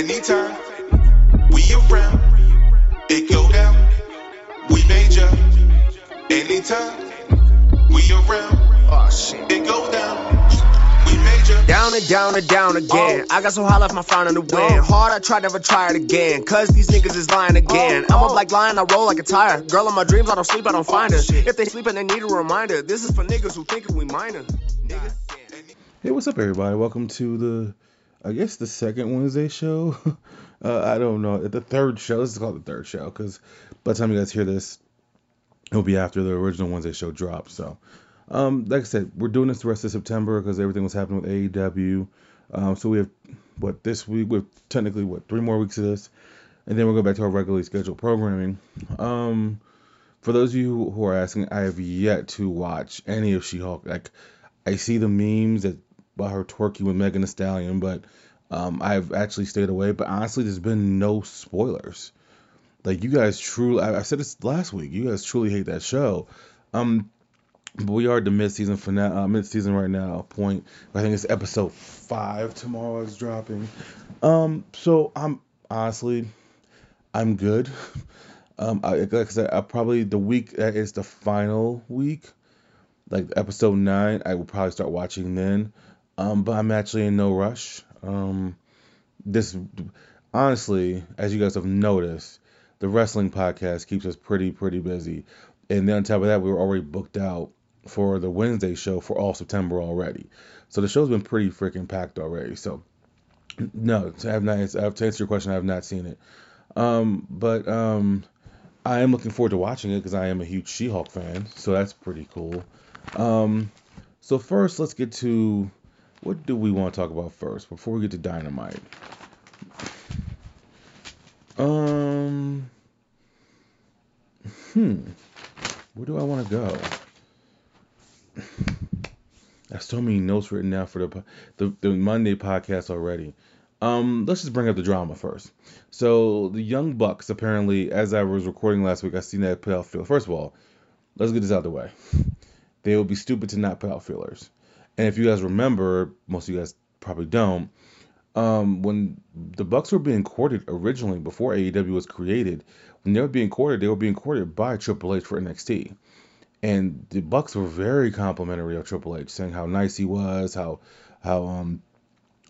Anytime we around, it go down. We major. Anytime we around, Oh it go down. We major. Down and down and down again. Oh. I got so high left my frown in the wind. Oh. Hard, I tried, never try it again. Cause these niggas is lying again. Oh. I'm up like lion, I roll like a tire. Girl in my dreams, I don't sleep, I don't find her. If they sleeping, they need a reminder. This is for niggas who thinking we minor. Nigga. Hey, what's up, everybody? Welcome to the, I guess the second Wednesday show. uh, I don't know, the third show. This is called the third show because by the time you guys hear this, it'll be after the original Wednesday show dropped. So, um, like I said, we're doing this the rest of September because everything was happening with AEW. Um, so we have what this week, we have technically what three more weeks of this, and then we'll go back to our regularly scheduled programming. Um, for those of you who are asking, I have yet to watch any of She-Hulk. Like, I see the memes that about her twerking with Megan Thee Stallion, but um, I've actually stayed away. But honestly, there's been no spoilers. Like you guys truly, I, I said this last week. You guys truly hate that show. Um, but we are at the mid-season finale, uh, mid-season right now. Point. I think it's episode five tomorrow is dropping. Um, so I'm honestly, I'm good. Um, I, like I said, I probably the week that is the final week, like episode nine, I will probably start watching then. Um, but I'm actually in no rush. Um, this honestly, as you guys have noticed, the wrestling podcast keeps us pretty pretty busy, and then on top of that, we were already booked out for the Wednesday show for all September already. So the show's been pretty freaking packed already. So no, have not. To answer your question. I have not seen it. Um, but um, I am looking forward to watching it because I am a huge She-Hulk fan. So that's pretty cool. Um, so first, let's get to what do we want to talk about first before we get to Dynamite. Um, hmm, where do I want to go? I so many notes written down for the, the the Monday podcast already. Um, let's just bring up the drama first. So the Young Bucks apparently, as I was recording last week, I seen that put out feel. First of all, let's get this out of the way. They would be stupid to not put out fillers. And if you guys remember, most of you guys probably don't. Um, when the Bucks were being courted originally, before AEW was created, when they were being courted, they were being courted by Triple H for NXT. And the Bucks were very complimentary of Triple H, saying how nice he was, how how um,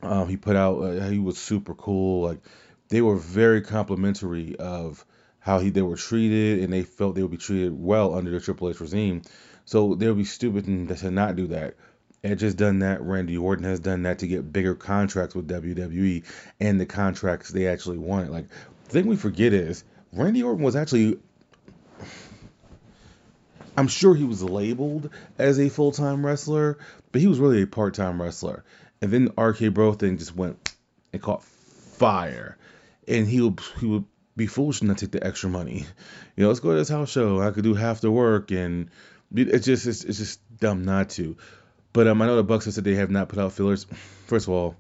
um he put out uh, he was super cool. Like they were very complimentary of how he they were treated, and they felt they would be treated well under the Triple H regime. So they would be stupid to not do that. Edge has done that. Randy Orton has done that to get bigger contracts with WWE and the contracts they actually wanted. Like the thing we forget is Randy Orton was actually I'm sure he was labeled as a full time wrestler, but he was really a part time wrestler. And then the RK Bro thing just went and caught fire. And he would he would be foolish not to take the extra money. You know, let's go to this house show. I could do half the work and it's just it's, it's just dumb not to. But um, I know the Bucks have said they have not put out fillers. First of all,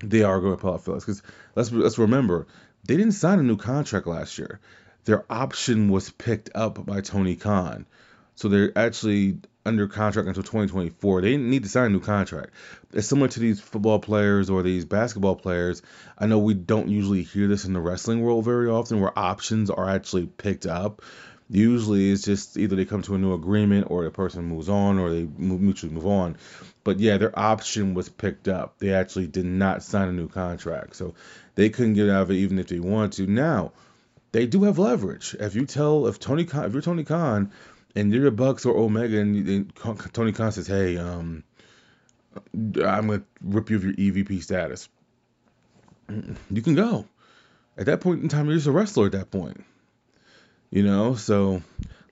they are going to put out fillers because let's let's remember they didn't sign a new contract last year. Their option was picked up by Tony Khan, so they're actually under contract until 2024. They didn't need to sign a new contract. It's similar to these football players or these basketball players. I know we don't usually hear this in the wrestling world very often, where options are actually picked up usually it's just either they come to a new agreement or the person moves on or they mutually move on. But yeah, their option was picked up. They actually did not sign a new contract, so they couldn't get out of it even if they wanted to. Now they do have leverage. If you tell if Tony Khan, if you're Tony Khan and you're the Bucks or Omega, and, and Tony Khan says, "Hey, um, I'm gonna rip you of your EVP status," you can go. At that point in time, you're just a wrestler. At that point, you know, so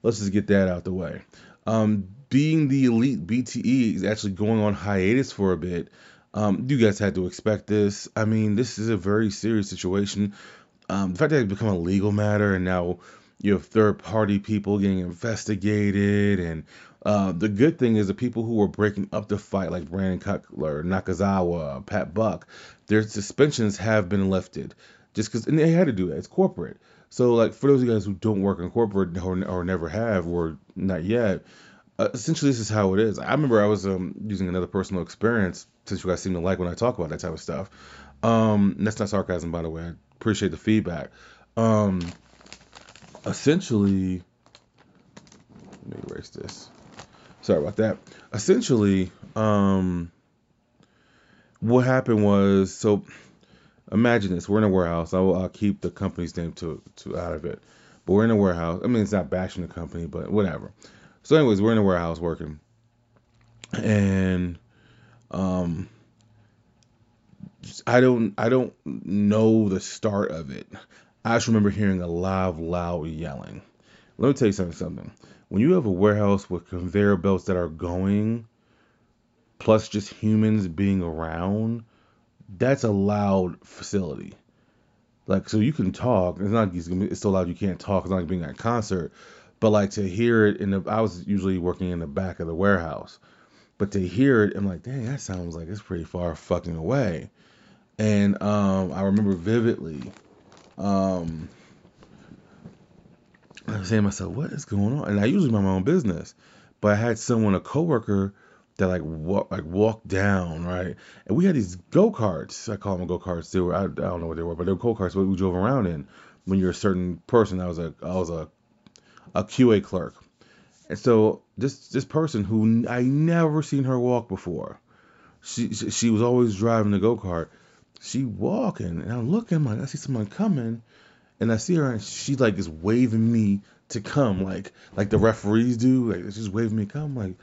let's just get that out the way. Um, being the elite BTE is actually going on hiatus for a bit. Um, you guys had to expect this. I mean, this is a very serious situation. Um, the fact that it's become a legal matter and now you have third party people getting investigated. And uh, the good thing is the people who were breaking up the fight, like Brandon Cutler, Nakazawa, Pat Buck, their suspensions have been lifted. Just because, and they had to do that. It's corporate. So, like, for those of you guys who don't work in corporate or, or never have or not yet, uh, essentially this is how it is. I remember I was um, using another personal experience since you guys seem to like when I talk about that type of stuff. Um, that's not sarcasm, by the way. I appreciate the feedback. Um, essentially, let me erase this. Sorry about that. Essentially, um, what happened was so. Imagine this: we're in a warehouse. I'll, I'll keep the company's name to to out of it, but we're in a warehouse. I mean, it's not bashing the company, but whatever. So, anyways, we're in a warehouse working, and um, I don't I don't know the start of it. I just remember hearing a loud, loud yelling. Let me tell you something. Something. When you have a warehouse with conveyor belts that are going, plus just humans being around, that's a loud facility. Like, so you can talk. It's not it's so loud you can't talk. It's not like being at a concert. But like to hear it in the, I was usually working in the back of the warehouse, but to hear it, I'm like, dang, that sounds like it's pretty far fucking away. And um, I remember vividly, um, I was saying to myself, what is going on? And I usually mind my own business, but I had someone, a coworker, that like walk like walked down right, and we had these go karts. I call them go karts. They were I, I don't know what they were, but they were go karts. What we drove around in when you're a certain person. I was a I was a a QA clerk, and so this this person who I never seen her walk before, she she was always driving the go kart. She walking, and I'm looking, like I see someone coming, and I see her, and she like is waving me to come, like like the referees do, like she's waving me come, like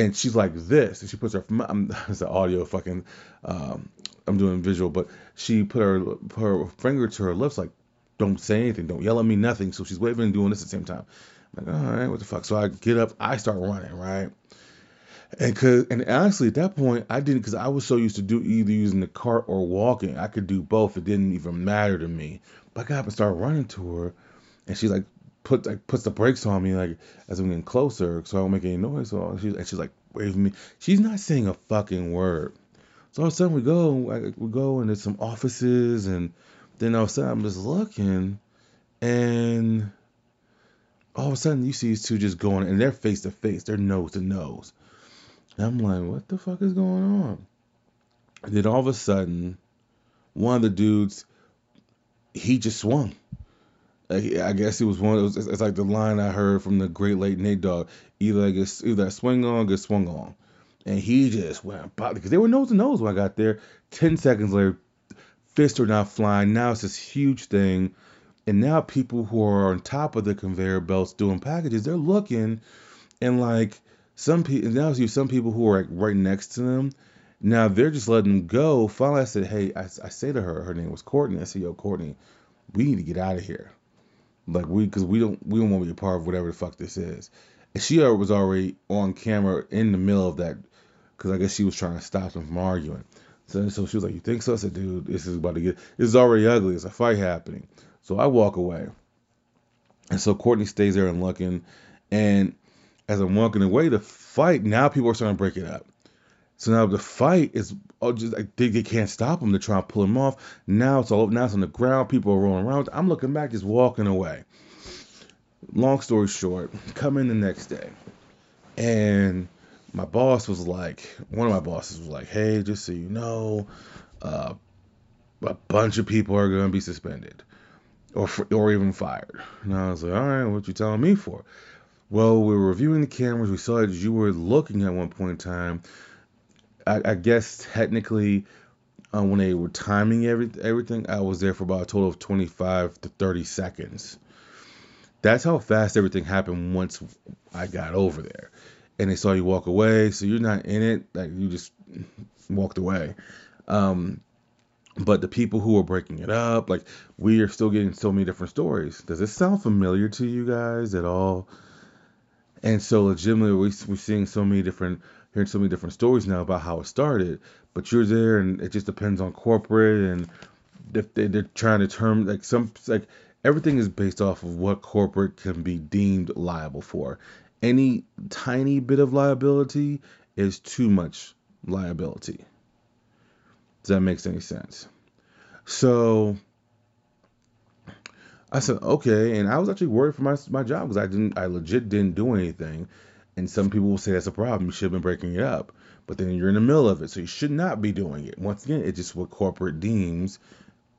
and she's like this, and she puts her. I'm, it's an audio fucking. Um, I'm doing visual, but she put her put her finger to her lips, like, don't say anything, don't yell at me, nothing. So she's waving and doing this at the same time. I'm like, all right, what the fuck? So I get up, I start running, right? And cause and honestly, at that point, I didn't because I was so used to do either using the cart or walking. I could do both. It didn't even matter to me. But I got up and started running to her, and she's like, put like puts the brakes on me like as I'm getting closer, so I don't make any noise. So and she's like waving me. She's not saying a fucking word. So all of a sudden we go, we go, and there's some offices, and then all of a sudden I'm just looking, and all of a sudden you see these two just going, and they're face to face, they're nose to nose. And I'm like, what the fuck is going on? And then all of a sudden, one of the dudes, he just swung. I guess it was one. It's like the line I heard from the Great Late Nate Dogg. Either I guess either I swing on, get swung on, and he just went because they were nose to nose when I got there. Ten seconds later, fists are now flying. Now it's this huge thing, and now people who are on top of the conveyor belts doing packages, they're looking, and like some people now see some people who are like right next to them. Now they're just letting them go. Finally, I said, "Hey," I, I say to her, her name was Courtney. I said, "Yo, Courtney, we need to get out of here." Like we, because we don't, we don't want to be a part of whatever the fuck this is. And she was already on camera in the middle of that, because I guess she was trying to stop them from arguing. So, so she was like, "You think so?" I said, "Dude, this is about to get. This is already ugly. It's a fight happening." So I walk away, and so Courtney stays there and looking. And as I'm walking away, the fight now people are starting to break it up. So now the fight is oh, just like they, they can't stop him. They're trying to pull him off. Now it's all now it's on the ground. People are rolling around. I'm looking back, just walking away. Long story short, come in the next day, and my boss was like, one of my bosses was like, "Hey, just so you know, uh, a bunch of people are going to be suspended, or or even fired." And I was like, "All right, what you telling me for?" Well, we were reviewing the cameras. We saw that you were looking at one point in time I, I guess technically, uh, when they were timing every, everything, I was there for about a total of 25 to 30 seconds. That's how fast everything happened once I got over there. And they saw you walk away, so you're not in it, like you just walked away. Um, but the people who are breaking it up, like we are still getting so many different stories. Does this sound familiar to you guys at all? And so legitimately, we, we're seeing so many different hearing so many different stories now about how it started. But you're there, and it just depends on corporate, and if they, they're trying to term like some like everything is based off of what corporate can be deemed liable for. Any tiny bit of liability is too much liability. Does that make any sense? So I said, okay, and I was actually worried for my my job because I didn't, I legit didn't do anything. And some people will say that's a problem. You should have been breaking it up. but then you're in the middle of it, so you should not be doing it. Once again, it's just what corporate deems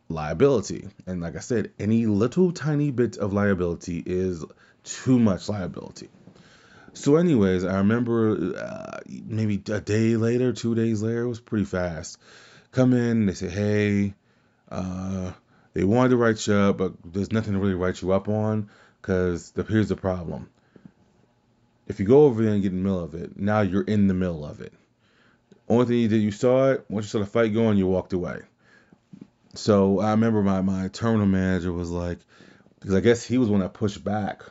liability. And like I said, any little tiny bit of liability is too much liability. So, anyways, I remember uh, maybe a day later, two days later, it was pretty fast. Come in, they say, hey, uh, they wanted to write you up, but there's nothing to really write you up on because here's the problem. If you go over there and get in the middle of it, now you're in the middle of it. Only thing you did, you saw it. Once you saw the fight going, you walked away. So I remember my, my terminal manager was like, because I guess he was one that pushed back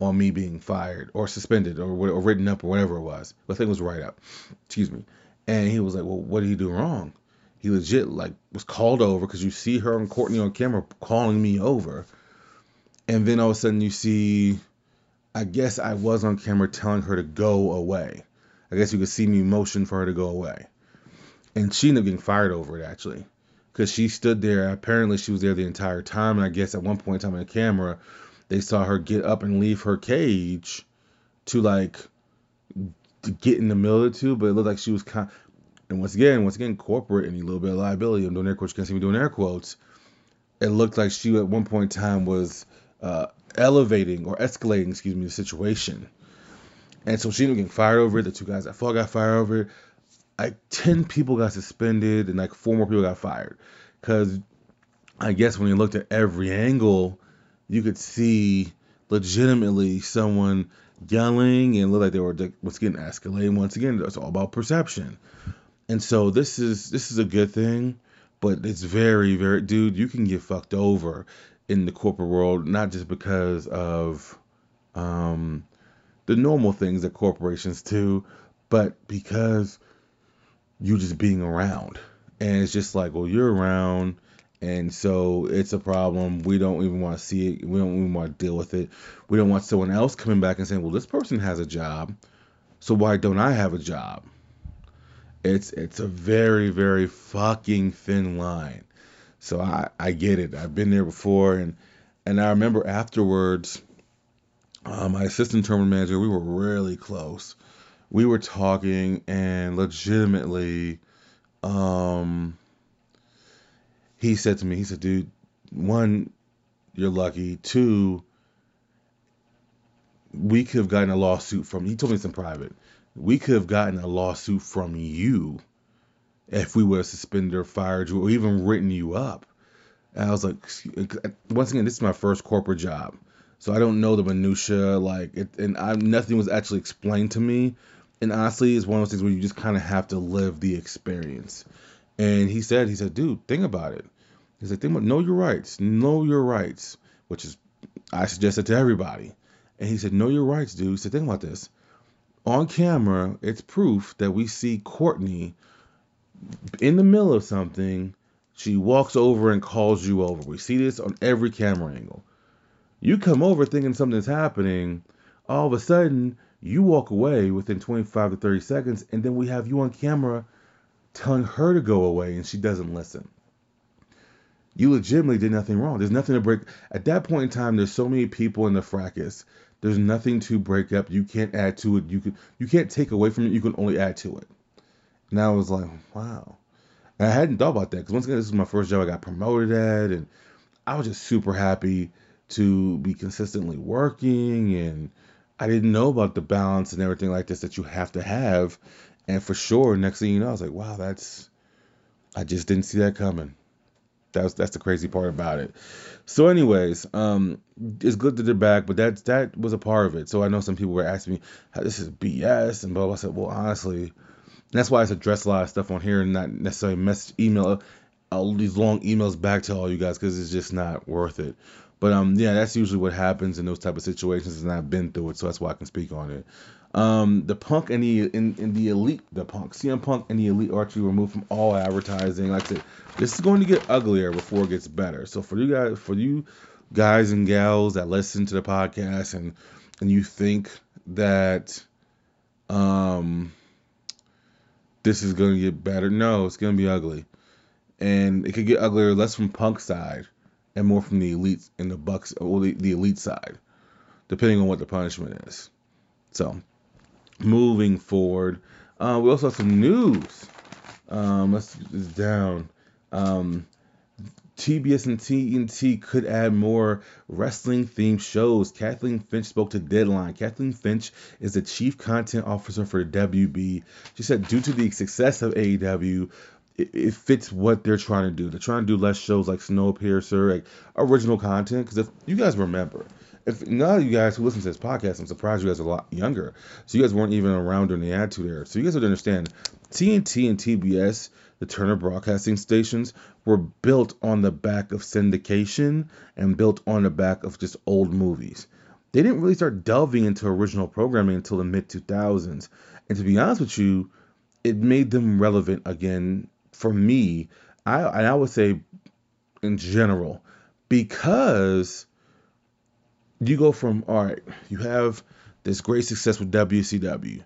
on me being fired or suspended or, or written up or whatever it was. I think it was write up. Excuse me. And he was like, well, what did he do wrong? He legit like was called over because you see her and Courtney on camera calling me over, and then all of a sudden you see, I guess I was on camera telling her to go away. I guess you could see me motion for her to go away, and she ended up getting fired over it actually, because she stood there. Apparently she was there the entire time, and I guess at one point in time on the camera, they saw her get up and leave her cage to like to get in the middle of the two, but it looked like she was kind. And once again, once again, corporate and a little bit of liability. I'm doing air quotes. You can't see me doing air quotes. It looked like she at one point in time was uh, elevating or escalating, excuse me, the situation. And so she ended up getting fired over it. The two guys that fought got fired over it. Like ten people got suspended and like four more people got fired. Cause I guess when you looked at every angle, you could see legitimately someone yelling and look like they were what's getting escalating. Once again, it's all about perception. And so this is this is a good thing, but it's very very dude, you can get fucked over in the corporate world not just because of um, the normal things that corporations do, but because you just being around. And it's just like, well, you're around, and so it's a problem. We don't even want to see it. We don't even want to deal with it. We don't want someone else coming back and saying, well, this person has a job, so why don't I have a job? It's it's a very very fucking thin line. So I I get it. I've been there before, and and I remember afterwards, uh, my assistant terminal manager, we were really close. We were talking, and legitimately, um, he said to me, he said, dude, one, you're lucky. Two, we could have gotten a lawsuit from. He told me this in private we could have gotten a lawsuit from you if we would have suspended or fired you or even written you up. And I was like, once again, this is my first corporate job, so I don't know the minutia. Like, it, and I nothing was actually explained to me. And honestly, it's one of those things where you just kind of have to live the experience. And he said, he said, dude, think about it. He said, think about know your rights, know your rights, which is I suggested to everybody. And he said, know your rights, dude. He said, think about this on camera, it's proof that we see Courtney in the middle of something. She walks over and calls you over. We see this on every camera angle. You come over thinking something's happening. All of a sudden, you walk away within 25 to 30 seconds, and then we have you on camera telling her to go away, and she doesn't listen. You legitimately did nothing wrong. There's nothing to break. At that point in time, there's so many people in the fracas there's nothing to break up. You can't add to it. You can you can't take away from it. You can only add to it. And I was like, wow. And I hadn't thought about that because once again, this is my first job I got promoted at, and I was just super happy to be consistently working, and I didn't know about the balance and everything like this that you have to have. And for sure, next thing you know, I was like, wow, that's I just didn't see that coming. That's that's the crazy part about it. So, anyways, um, it's good that they're back, but that that was a part of it. So I know some people were asking me, "This is BS," and blah blah. I said, "Well, honestly, that's why I address a lot of stuff on here and not necessarily message email all these long emails back to all you guys because it's just not worth it." But um, yeah, that's usually what happens in those type of situations, and I've been through it, so that's why I can speak on it. Um, the Punk and the in, in the Elite, the Punk, CM Punk and the Elite are actually removed from all advertising. Like I said, this is going to get uglier before it gets better. So for you guys, for you guys and gals that listen to the podcast and and you think that um this is going to get better, no, it's going to be ugly, and it could get uglier less from Punk side and more from the Elite and the Bucks or the, the Elite side, depending on what the punishment is. So moving forward, Uh, we also have some news. Um, let's down. Um, TBS and TNT could add more wrestling themed shows. Kathleen Finch spoke to Deadline. Kathleen Finch is the chief content officer for WB. She said, due to the success of AEW, it, it fits what they're trying to do. They're trying to do less shows like Snowpiercer, like original content. Because if you guys remember, if none of you guys who listen to this podcast, I'm surprised you guys are a lot younger. So you guys weren't even around during the Attitude Era. So you guys would understand TNT and TBS the Turner Broadcasting stations were built on the back of syndication and built on the back of just old movies. They didn't really start delving into original programming until the mid 2000s. And to be honest with you, it made them relevant again for me. I and I would say in general because you go from all right, you have this great success with WCW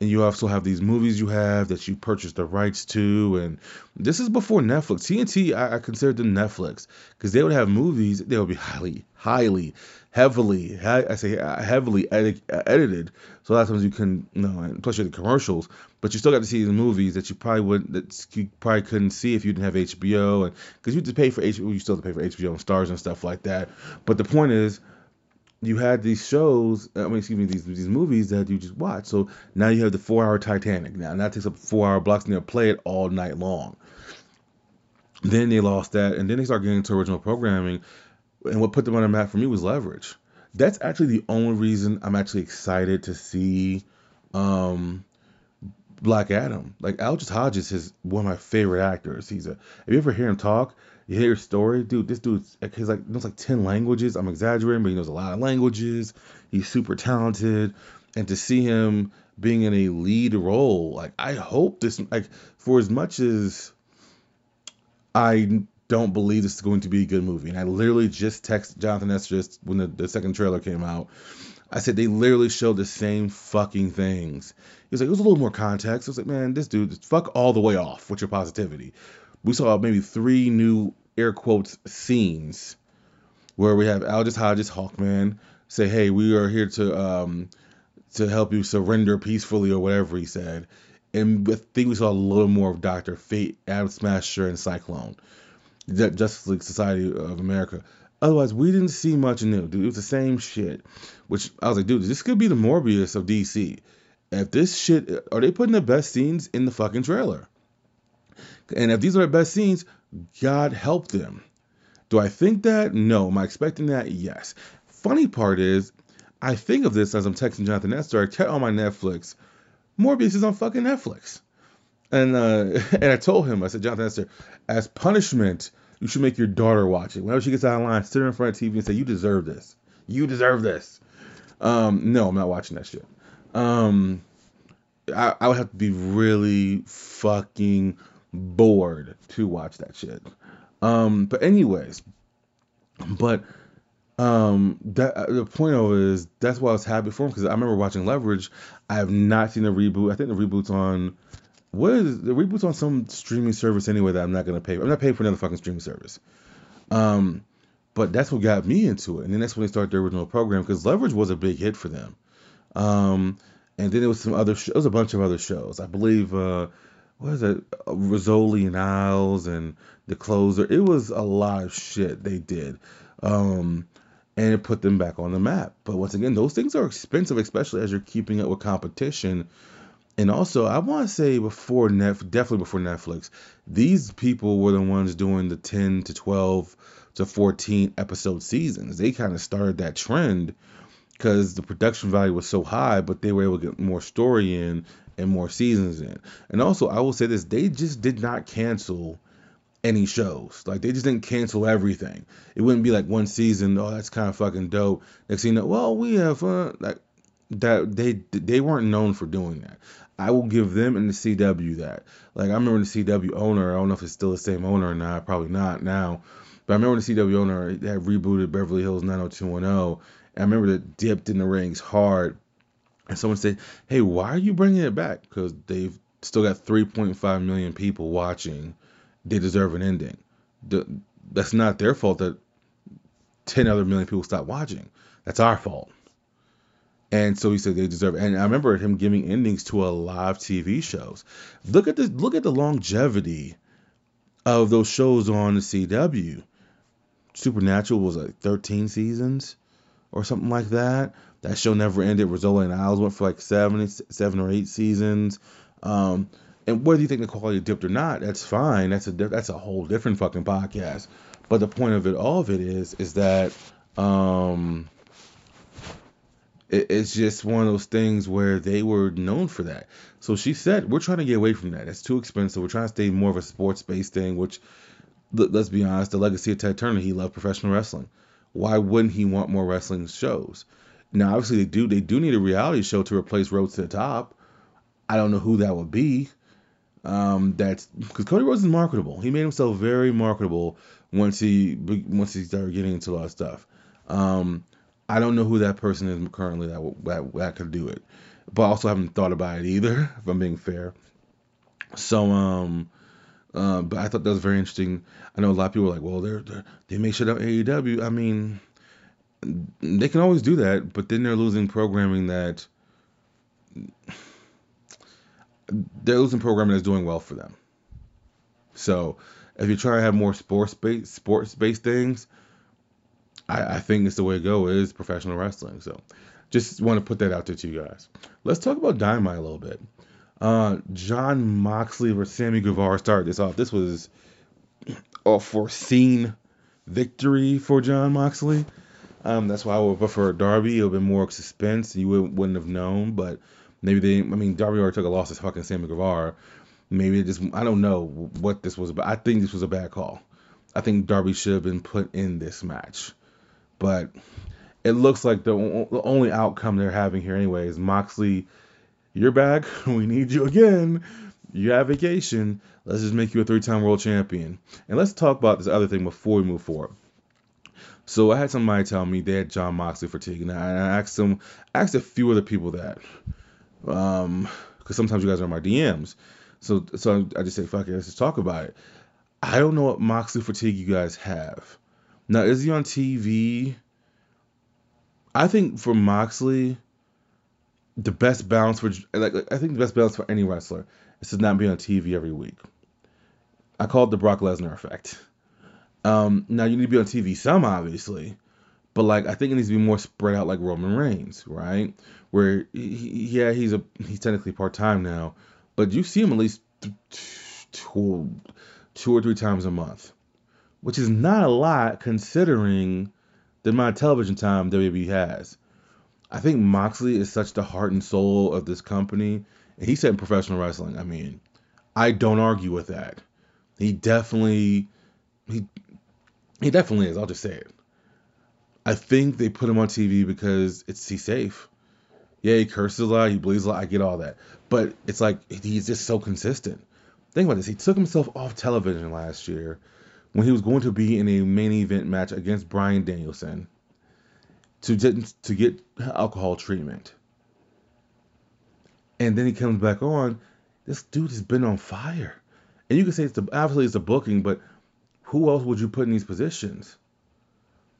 and you also have these movies you have that you purchased the rights to and this is before netflix. Tnt i, I consider them netflix because they would have movies they would be highly highly heavily i say uh, heavily edit, edited. So a lot of times you can you know and plus you have the commercials but you still got to see the movies that you probably wouldn't that you probably couldn't see if you didn't have hbo and because you had to pay for hbo you still have to pay for hbo and stars and stuff like that. But the point is you had these shows, I mean, excuse me, these these movies that you just watch. So now you have the four hour Titanic. Now, and that takes up four hour blocks and they'll play it all night long. Then they lost that, and then they start getting into original programming. And what put them on the map for me was leverage. That's actually the only reason I'm actually excited to see um, Black Adam. Like Aldis Hodges is one of my favorite actors. He's a. If you ever hear him talk, you hear his story, dude. This dude's he's like knows like ten languages. I'm exaggerating, but he knows a lot of languages. He's super talented, and to see him being in a lead role, like I hope this, like for as much as I don't believe this is going to be a good movie, and I literally just texted Jonathan S. just when the, the second trailer came out. I said they literally showed the same fucking things. He was like, it was a little more context. I was like, man, this dude, fuck all the way off with your positivity. We saw maybe three new air quotes scenes where we have Aldis Hodges Hawkman say, "Hey, we are here to um, to help you surrender peacefully," or whatever he said. And I think we saw a little more of Doctor Fate, Atom Smasher, and Cyclone, Justice League Society of America. Otherwise, we didn't see much new. Dude, it was the same shit. Which I was like, dude, this could be the Morbius of DC. If this shit, are they putting the best scenes in the fucking trailer? And if these are the best scenes, God help them. Do I think that? No. Am I expecting that? Yes. Funny part is, I think of this as I'm texting Jonathan Nestor. I check on my Netflix. Morbius is on fucking Netflix. And uh, and I told him, I said, Jonathan Nestor, as punishment, you should make your daughter watch it. Whenever she gets out of line, sit her in front of TV and say, You deserve this. You deserve this. Um, no, I'm not watching that shit. Um, I, I would have to be really fucking bored to watch that shit. Um, but anyways, but um, that uh, the point of it is that's why I was happy for him because I remember watching Leverage. I have not seen the reboot. I think the reboot's on what is the reboot's on some streaming service anyway that I'm not gonna pay. I'm not paying for another fucking streaming service. Um, but that's what got me into it, and then that's when they started their original program because Leverage was a big hit for them. Um, and then there was some other shows, was a bunch of other shows. I believe uh, what is it, Rizzoli and Isles and the closer. It was a lot of shit they did. Um, and it put them back on the map. But once again, those things are expensive, especially as you're keeping up with competition. And also, I want to say before Net, definitely before Netflix, these people were the ones doing the 10 to 12 to 14 episode seasons. They kind of started that trend because the production value was so high, but they were able to get more story in and more seasons in. And also, I will say this: they just did not cancel any shows. Like they just didn't cancel everything. It wouldn't be like one season. Oh, that's kind of fucking dope. Next thing you know, well, we have fun. Like that. They they weren't known for doing that. I will give them and the CW that. Like I remember the CW owner. I don't know if it's still the same owner or not. Probably not now. But I remember the CW owner had rebooted Beverly Hills 90210. And I remember that dipped in the rings hard and someone said, "Hey, why are you bringing it back? Because they've still got 3.5 million people watching. They deserve an ending. That's not their fault that 10 other million people stopped watching. That's our fault. And so he said they deserve. And I remember him giving endings to a live TV shows. Look at the look at the longevity of those shows on the CW. Supernatural was like 13 seasons or something like that. That show never ended. Rizzoli and Isles went for like seven, seven or eight seasons. Um, and whether you think the quality dipped or not, that's fine. That's a that's a whole different fucking podcast. But the point of it, all of it is, is that um, it, it's just one of those things where they were known for that. So she said, we're trying to get away from that. It's too expensive. We're trying to stay more of a sports based thing. Which, let's be honest, the legacy of Ted Turner, he loved professional wrestling. Why wouldn't he want more wrestling shows? Now, obviously, they do. They do need a reality show to replace Road to the Top. I don't know who that would be. Um, that's because Cody Rhodes is marketable. He made himself very marketable once he once he started getting into a lot of stuff. Um, I don't know who that person is currently that that that could do it, but I also haven't thought about it either. If I'm being fair. So um, uh, but I thought that was very interesting. I know a lot of people are like, well, they're, they're they may shut down AEW. I mean, they can always do that, but then they're losing programming that they're losing programming that's doing well for them. So if you're trying to have more sports based sports based things, I, I think it's the way to go is professional wrestling. So just want to put that out there to you guys. Let's talk about Dynamite a little bit. Uh, Jon Moxley versus Sammy Guevara started this off. This was a foreseen victory for Jon Moxley. Um, that's why I would prefer Darby. It would have been more suspense. You wouldn't, wouldn't have known, but maybe they. I mean, Darby already took a loss to fucking Sammy Guevara. Maybe it just. I don't know what this was about. I think this was a bad call. I think Darby should have been put in this match, but it looks like the, the only outcome they're having here anyway is Moxley. You're back. We need you again. You have vacation. Let's just make you a three-time world champion. And let's talk about this other thing before we move forward. So I had somebody tell me they had Jon Moxley fatigue, and I asked them, asked a few other people that, um, because sometimes you guys are in my DMs. So so I just say, fuck it, let's just talk about it. I don't know what Moxley fatigue you guys have. Now, is he on TV? I think for Moxley, the best balance for like I think the best balance for any wrestler is to not be on TV every week. I call it the Brock Lesnar effect. Um, now you need to be on TV some, obviously, but like I think it needs to be more spread out, like Roman Reigns, right? Where he, yeah, he's a he's technically part time now, but you see him at least two, two or three times a month, which is not a lot considering the amount of television time WWE has. I think Moxley is such the heart and soul of this company, and he said in professional wrestling. I mean, I don't argue with that. He definitely he he definitely is. I'll just say it. I think they put him on TV because it's he's safe. Yeah, he curses a lot, he bleeds a lot. I get all that, but it's like he's just so consistent. Think about this. He took himself off television last year when he was going to be in a main event match against Bryan Danielson to get to get alcohol treatment. And then he comes back on. This dude has been on fire. And you can say it's the obviously it's the booking, but who else would you put in these positions?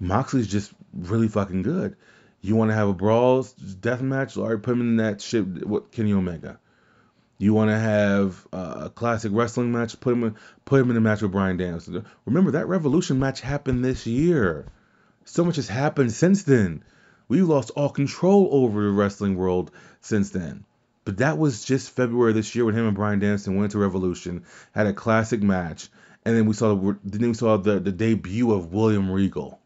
Moxley's just really fucking good. You want to have a brawl death match? Or put him in that shit with Kenny Omega. You want to have uh, a classic wrestling match? Put him in, put him in a match with Bryan Danielson. Remember that Revolution match happened this year. So much has happened since then. We've lost all control over the wrestling world since then. But that was just February this year when him and Bryan Danielson went to Revolution, had a classic match, and then we saw the then we saw the, the debut of William Regal,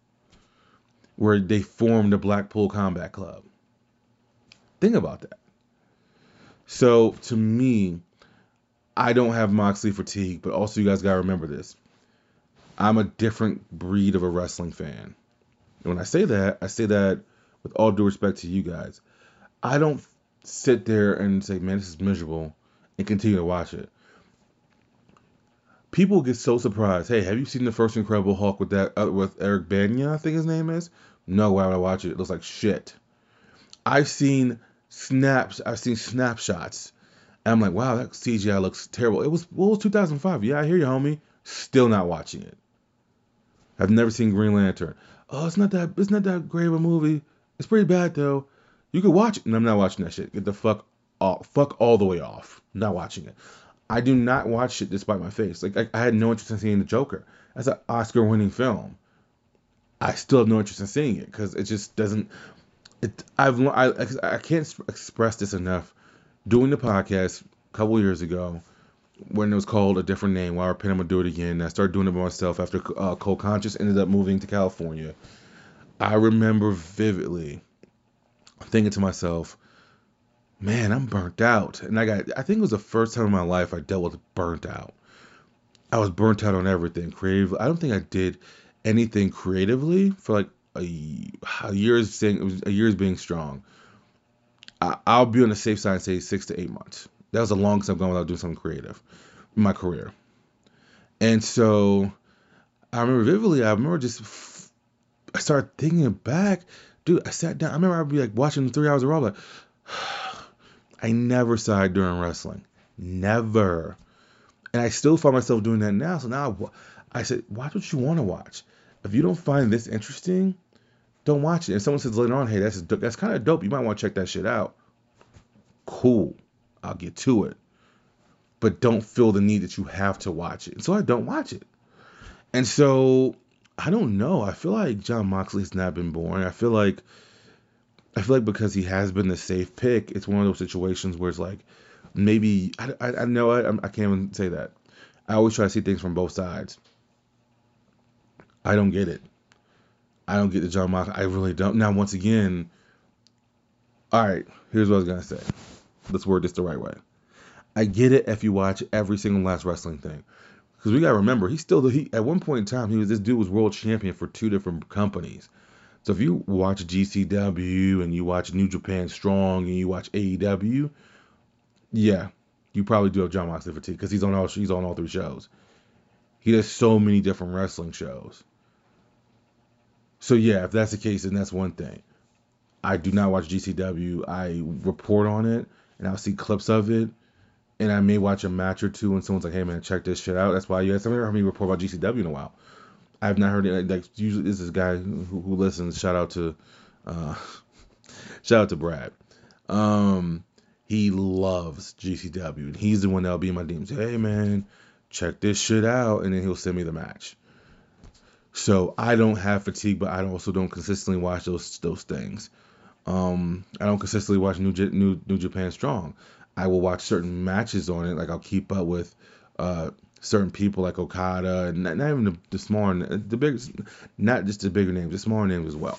where they formed the Blackpool Combat Club. Think about that. So to me, I don't have Moxley fatigue, but also you guys gotta remember this. I'm a different breed of a wrestling fan. And when I say that, I say that with all due respect to you guys. I don't sit there and say, man, this is miserable, and continue to watch it people get so surprised. Hey, have you seen the first Incredible Hulk with that uh, with Eric Bana? I think his name is. No, why would I watch it? It looks like shit. I've seen snaps. I've seen snapshots. And I'm like, wow, that CGI looks terrible. It was well, it was 2005. Yeah, I hear you, homie. Still not watching it. I've never seen Green Lantern. Oh, it's not that. It's not that great of a movie. It's pretty bad though. You could watch it, and I'm not watching that shit. Get the fuck off, fuck all the way off. not watching it. I do not watch it despite my face. Like I, I had no interest in seeing the Joker. That's an Oscar-winning film. I still have no interest in seeing it because it just doesn't. It I've I I can't express this enough. Doing the podcast a couple years ago, when it was called a different name, why well, I'm gonna do it again. I started doing it by myself after uh, Cold Conscious ended up moving to California. I remember vividly thinking to myself, man, I'm burnt out. And I got, I think it was the first time in my life I dealt with burnt out. I was burnt out on everything creative. I don't think I did anything creatively for like a, a year's was a year's being strong. I, will be on the safe side and say six to eight months. That was the longest I've gone without doing something creative in my career. And so I remember vividly. I remember just I started thinking back, dude. I sat down. I remember I'd be like watching three hours of Raw, like I never sighed during wrestling, never. And I still find myself doing that now. So now I said, watch what you want to watch. If you don't find this interesting, don't watch it. And someone says later on, hey, that's that's kind of dope. You might want to check that shit out. Cool, I'll get to it. But don't feel the need that you have to watch it. So I don't watch it. And so I don't know. I feel like Jon Moxley's not been born. I feel like I feel like because he has been the safe pick, it's one of those situations where it's like maybe I, I, I know I, I can't even say that. I always try to see things from both sides. I don't get it. I don't get the Jon Moxley. I really don't. Now, once again, all right, here's what I was gonna say. Let's word this the right way. I get it if you watch every single last wrestling thing, because we gotta remember he's still the he. At one point in time, he was this dude was world champion for two different companies. So if you watch GCW and you watch New Japan Strong and you watch AEW, yeah, you probably do have Jon Moxley fatigue because he's on all he's on all three shows. He does so many different wrestling shows. So yeah, if that's the case, then that's one thing. I do not watch GCW. I report on it and I'll see clips of it. And I may watch a match or two and someone's like, hey man, check this shit out. That's why you guys have never heard me report about GCW in a while. I've not heard it. Like usually, this is guy who, who listens. Shout out to, uh, shout out to Brad. Um, he loves GCW, and he's the one that'll be in my DMs. Hey man, check this shit out, and then he'll send me the match. So I don't have fatigue, but I also don't consistently watch those those things. Um, I don't consistently watch New, New New Japan Strong. I will watch certain matches on it, like I'll keep up with uh, certain people like Okada, and not, not even the, the smaller, the big, not just the bigger names, the smaller names as well.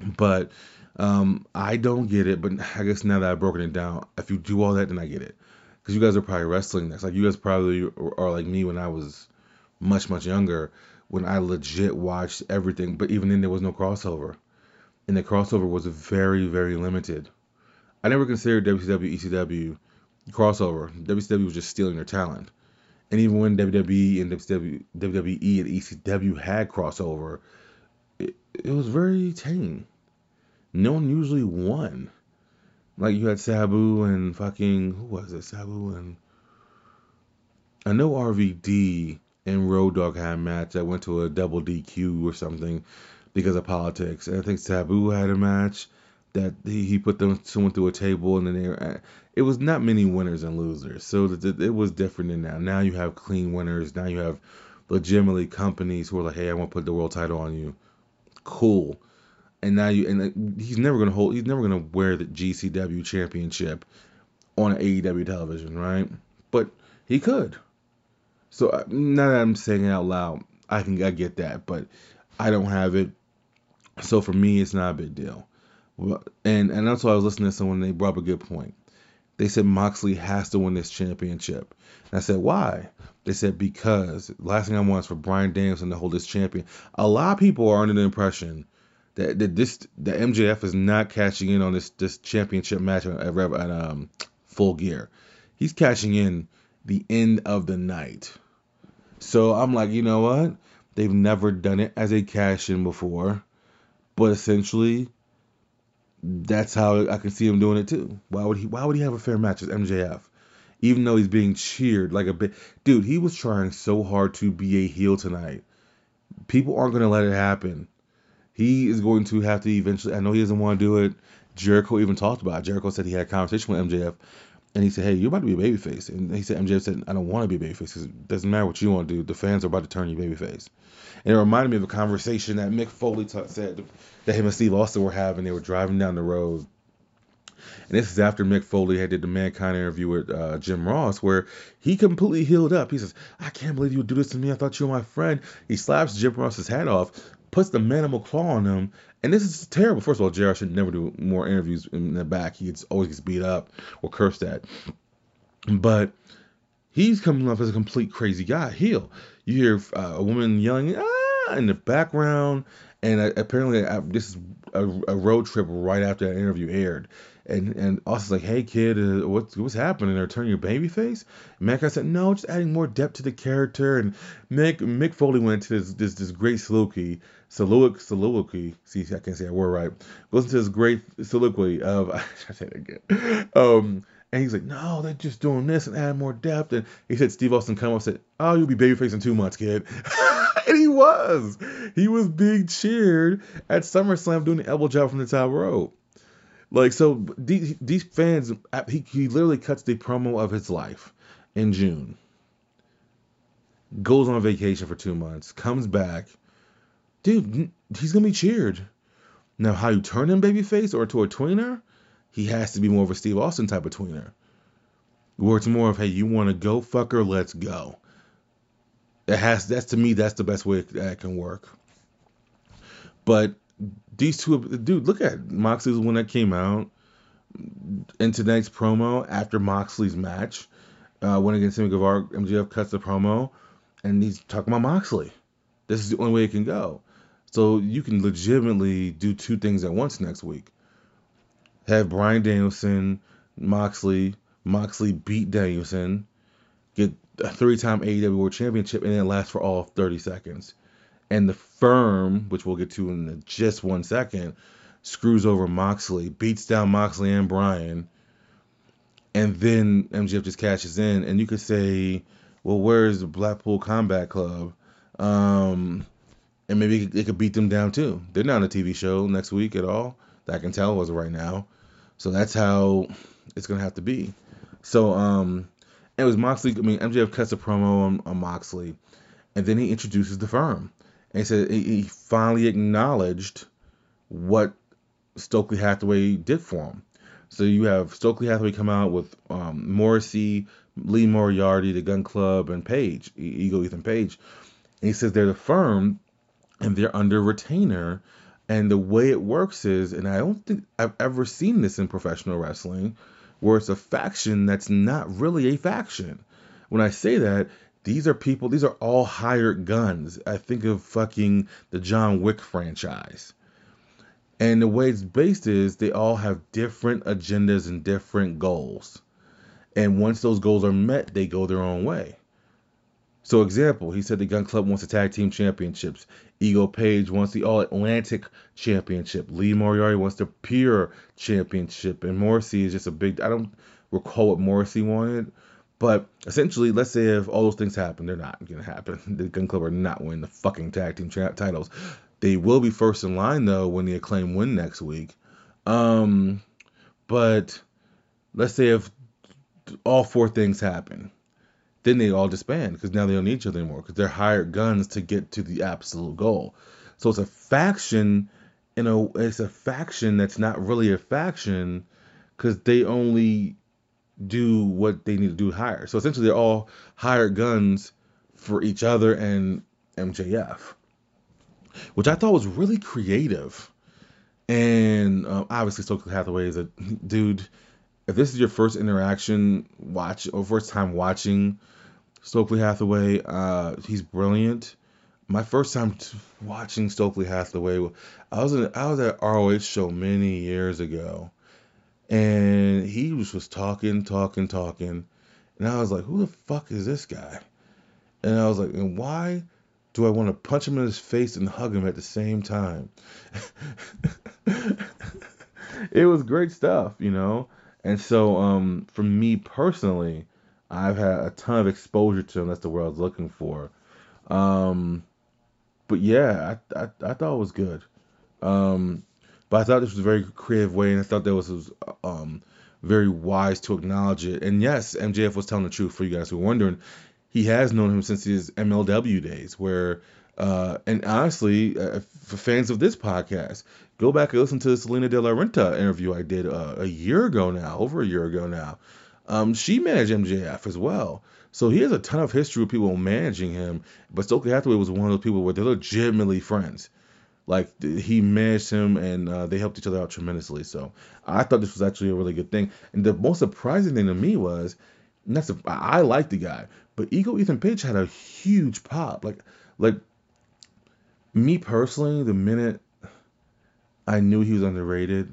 But um, I don't get it. But I guess now that I've broken it down, if you do all that, then I get it. Because you guys are probably wrestling next. Like you guys probably are like me when I was much much younger when I legit watched everything, but even then there was no crossover. And the crossover was very, very limited. I never considered WCW, ECW crossover. WCW was just stealing their talent. And even when WWE and WCW, WWE and ECW had crossover, it, it was very tame. No one usually won. Like you had Sabu and fucking who was it? Sabu and I know RVD and Road Dog had a match that went to a double DQ or something because of politics. And I think Sabu had a match that he, he put them someone through a table and then they were, it was not many winners and losers. So it was different than now. Now you have clean winners. Now you have legitimately companies who are like, hey, I want to put the world title on you. Cool. And now you and he's never gonna hold. He's never gonna wear the GCW championship on AEW television, right? But he could. So uh, now that I'm saying it out loud, I can I get that, but I don't have it. So for me, it's not a big deal. And and that's why I was listening to someone. They brought up a good point. They said Moxley has to win this championship. And I said why? They said because last thing I want is for Bryan Danielson to hold this champion. A lot of people are under the impression that, that this that MJF is not cashing in on this this championship match at, at um, Full Gear. He's cashing in the end of the night. So I'm like, you know what? They've never done it as a cash in before, but essentially, that's how I can see him doing it too. Why would he? Why would he have a fair match with MJF? Even though he's being cheered like a bit, dude. He was trying so hard to be a heel tonight. People aren't gonna let it happen. He is going to have to eventually. I know he doesn't want to do it, Jericho even talked about. It. Jericho said he had a conversation with MJF, and he said, "Hey, you're about to be a babyface." And he said, MJF said, "I don't want to be a babyface. It doesn't matter what you want to do. The fans are about to turn you babyface." And it reminded me of a conversation that Mick Foley t- said that him and Steve Austin were having. They were driving down the road. And this is after Mick Foley had did the Mankind interview with uh, Jim Ross, where he completely healed up. He says, "I can't believe you would do this to me. I thought you were my friend." He slaps Jim Ross's hat off, puts the mandible claw on him, and this is terrible. First of all, JR should never do more interviews in the back. He gets always gets beat up or cursed at. But he's coming off as a complete crazy guy. Heel. You hear uh, a woman yelling ah in the background, and uh, apparently uh, this is a, a, road trip right after that interview aired. And and Austin's like, hey kid, uh, what's what's happening? They're turning your baby face. Mankind said, no, just adding more depth to the character. And Mick Mick Foley went to this this, this great soliloquy, soliloquy, soliloquy. See, I can't say that word right. Goes into this great soliloquy of I say it again. Um, and he's like, no, they're just doing this and adding more depth. And he said, Steve Austin come up and said, oh, you'll be babyface in two months, kid. and he was. He was being cheered at SummerSlam doing the elbow drop from the top rope. Like, so these, these fans, he, he literally cuts the promo of his life in June. Goes on vacation for two months, comes back. Dude, he's to be cheered. Now, how you turn him babyface or to a tweener? he has to be more of a Steve Austin type of tweener. Where it's more of, hey, you want to go, fucker, let's go. It has that's to me that's the best way that can work. But these two, dude, look at Moxley's when that came out. In tonight's promo after Moxley's match, uh, went against Sammy Guevara, MJF cuts the promo, and he's talking about Moxley. This is the only way it can go. So you can legitimately do two things at once next week have Bryan Danielson, Moxley, Moxley beat Danielson, get a three-time AEW World Championship, and then last for all 30 seconds. And the firm, which we'll get to in just one second, screws over Moxley, beats down Moxley and Bryan, and then MJF just cashes in. And you could say, well, where's the Blackpool Combat Club? Um, and maybe they could beat them down too. They're not on a TV show next week at all that I can tell as right now. So that's how it's gonna have to be. So um, it was Moxley. I mean, MJF cuts a promo on, on Moxley, and then he introduces the firm, and he said he finally acknowledged what Stokely Hathaway did for him. So you have Stokely Hathaway come out with um, Morrissey, Lee Moriarty, the Gunn Club, and Page, Ego Ethan Page. And he says they're the firm and they're under retainer and the way it works is, and I don't think I've ever seen this in professional wrestling, where it's a faction that's not really a faction. When I say that, these are people, these are all hired guns. I think of fucking the John Wick franchise. And the way it's based is they all have different agendas and different goals. And once those goals are met, they go their own way. So, example, he said the Gunn Club wants the tag team championships. Ego Page wants the All Atlantic Championship. Lee Moriarty wants the Pure Championship. And Morrissey is just a big. I don't recall what Morrissey wanted. But essentially, let's say if all those things happen, they're not going to happen. The Gunn Club are not winning the fucking tag team titles. They will be first in line, though, when the Acclaim win next week. Um, but let's say if all four things happen then they all disband because now they don't need each other anymore because they're hired guns to get to the absolute goal. So it's a faction, you know, it's a faction that's not really a faction because they only do what they need to do hire. So essentially, they're all hired guns for each other and MJF, which I thought was really creative. And uh, obviously, Stokely Hathaway is a dude if this is your first interaction watch or first time watching Stokely Hathaway, uh, he's brilliant. My first time t- watching Stokely Hathaway, I was in, I was at ROH show many years ago, and he was just talking, talking, talking, and I was like, who the fuck is this guy? And I was like, and why do I want to punch him in his face and hug him at the same time? it was great stuff, you know. And so, um, for me personally, I've had a ton of exposure to him. That's the was looking for. Um, but yeah, I, I, I thought it was good. Um, But I thought this was a very creative way, and I thought that was, was um, very wise to acknowledge it. And yes, MJF was telling the truth for you guys who are wondering. He has known him since his MLW days, where uh, and honestly, uh, for fans of this podcast, go back and listen to the Salina De La Renta interview I did uh, a year ago now, over a year ago now. Um, she managed MJF as well. So he has a ton of history with people managing him. But Stokely Hathaway was one of those people where they're legitimately friends. Like he managed him and uh, they helped each other out tremendously. So I thought this was actually a really good thing. And the most surprising thing to me was, that's a, I like the guy, but Ego Ethan Page had a huge pop. Like like me personally, the minute I knew he was underrated,